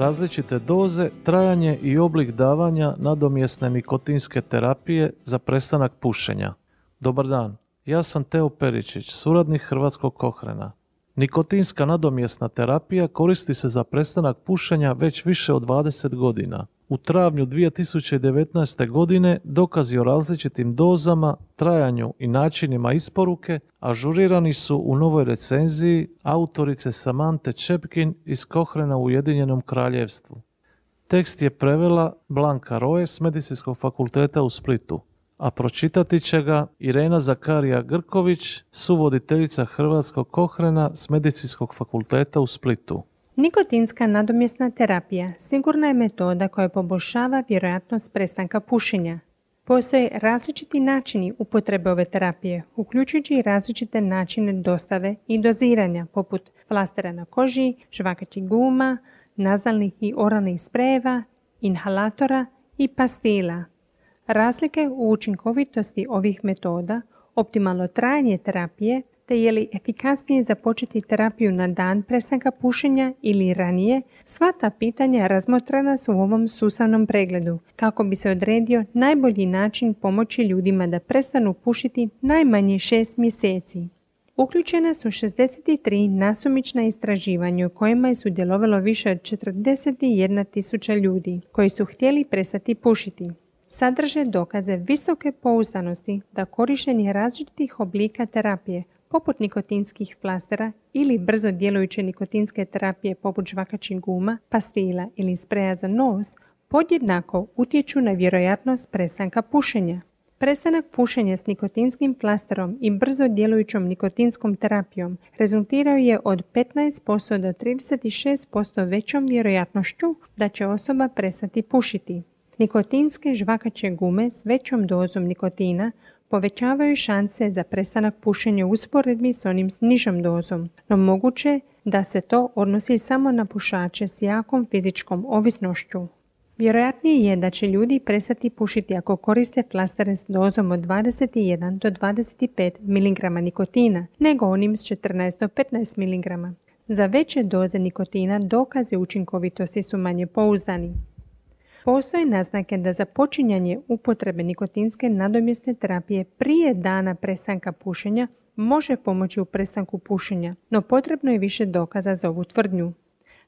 različite doze, trajanje i oblik davanja nadomjesne nikotinske terapije za prestanak pušenja. Dobar dan, ja sam Teo Peričić, suradnik Hrvatskog kohrena. Nikotinska nadomjesna terapija koristi se za prestanak pušenja već više od 20 godina. U travnju 2019. godine dokazi o različitim dozama, trajanju i načinima isporuke ažurirani su u novoj recenziji autorice Samante Čepkin iz Kohrena u Ujedinjenom kraljevstvu. Tekst je prevela Blanka Roje s Medicinskog fakulteta u Splitu a pročitati će ga Irena Zakarija Grković, suvoditeljica Hrvatskog kohrena s Medicinskog fakulteta u Splitu. Nikotinska nadomjesna terapija sigurna je metoda koja poboljšava vjerojatnost prestanka pušenja. Postoje različiti načini upotrebe ove terapije, uključujući i različite načine dostave i doziranja, poput flastera na koži, žvakaćih guma, nazalnih i oralnih sprejeva, inhalatora i pastila. Razlike u učinkovitosti ovih metoda, optimalno trajanje terapije, te je li efikasnije započeti terapiju na dan prestanka pušenja ili ranije, sva ta pitanja razmotrena su u ovom sustavnom pregledu, kako bi se odredio najbolji način pomoći ljudima da prestanu pušiti najmanje šest mjeseci. Uključena su 63 nasumična istraživanja u kojima je sudjelovalo više od 41 tisuća ljudi koji su htjeli prestati pušiti sadrže dokaze visoke pouzdanosti da korištenje različitih oblika terapije poput nikotinskih plastera ili brzo djelujuće nikotinske terapije poput žvakačih guma, pastila ili spreja za nos podjednako utječu na vjerojatnost prestanka pušenja. Prestanak pušenja s nikotinskim plasterom i brzo djelujućom nikotinskom terapijom rezultirao je od 15% do 36% većom vjerojatnošću da će osoba prestati pušiti. Nikotinske žvakaće gume s većom dozom nikotina povećavaju šanse za prestanak pušenja u usporedbi s onim s nižom dozom, no moguće da se to odnosi samo na pušače s jakom fizičkom ovisnošću. Vjerojatnije je da će ljudi prestati pušiti ako koriste flastere s dozom od 21 do 25 mg nikotina, nego onim s 14 do 15 mg. Za veće doze nikotina dokaze učinkovitosti su manje pouzdani. Postoje naznake da za počinjanje upotrebe nikotinske nadomjesne terapije prije dana prestanka pušenja može pomoći u prestanku pušenja, no potrebno je više dokaza za ovu tvrdnju.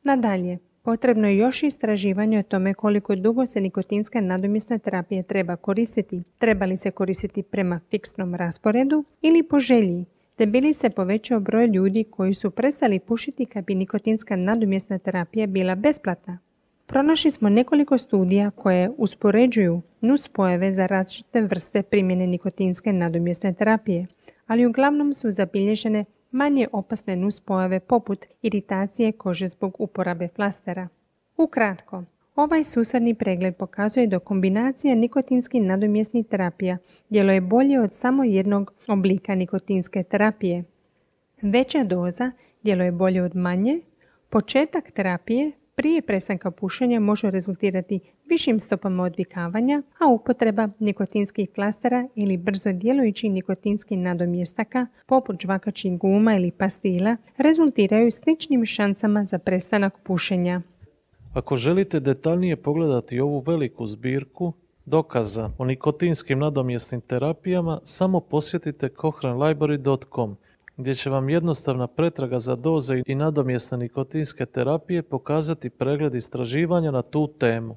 Nadalje, potrebno je još istraživanje o tome koliko dugo se nikotinska nadomjesna terapija treba koristiti, treba li se koristiti prema fiksnom rasporedu ili po želji, te bili se povećao broj ljudi koji su prestali pušiti kad bi nikotinska nadomjesna terapija bila besplatna. Pronašli smo nekoliko studija koje uspoređuju nuspojave za različite vrste primjene nikotinske nadomjesne terapije, ali uglavnom su zabilježene manje opasne nuspojave poput iritacije kože zbog uporabe flastera. Ukratko, ovaj susadni pregled pokazuje da kombinacija nikotinskih nadomjesnih terapija djeluje bolje od samo jednog oblika nikotinske terapije. Veća doza djeluje bolje od manje, početak terapije prije prestanka pušenja može rezultirati višim stopama odvikavanja, a upotreba nikotinskih plastera ili brzo djelujućih nikotinskih nadomjestaka, poput žvakačih guma ili pastila, rezultiraju sličnim šansama za prestanak pušenja. Ako želite detaljnije pogledati ovu veliku zbirku dokaza o nikotinskim nadomjesnim terapijama, samo posjetite cochranelibrary.com gdje će vam jednostavna pretraga za doze i nadomjesne nikotinske terapije pokazati pregled istraživanja na tu temu.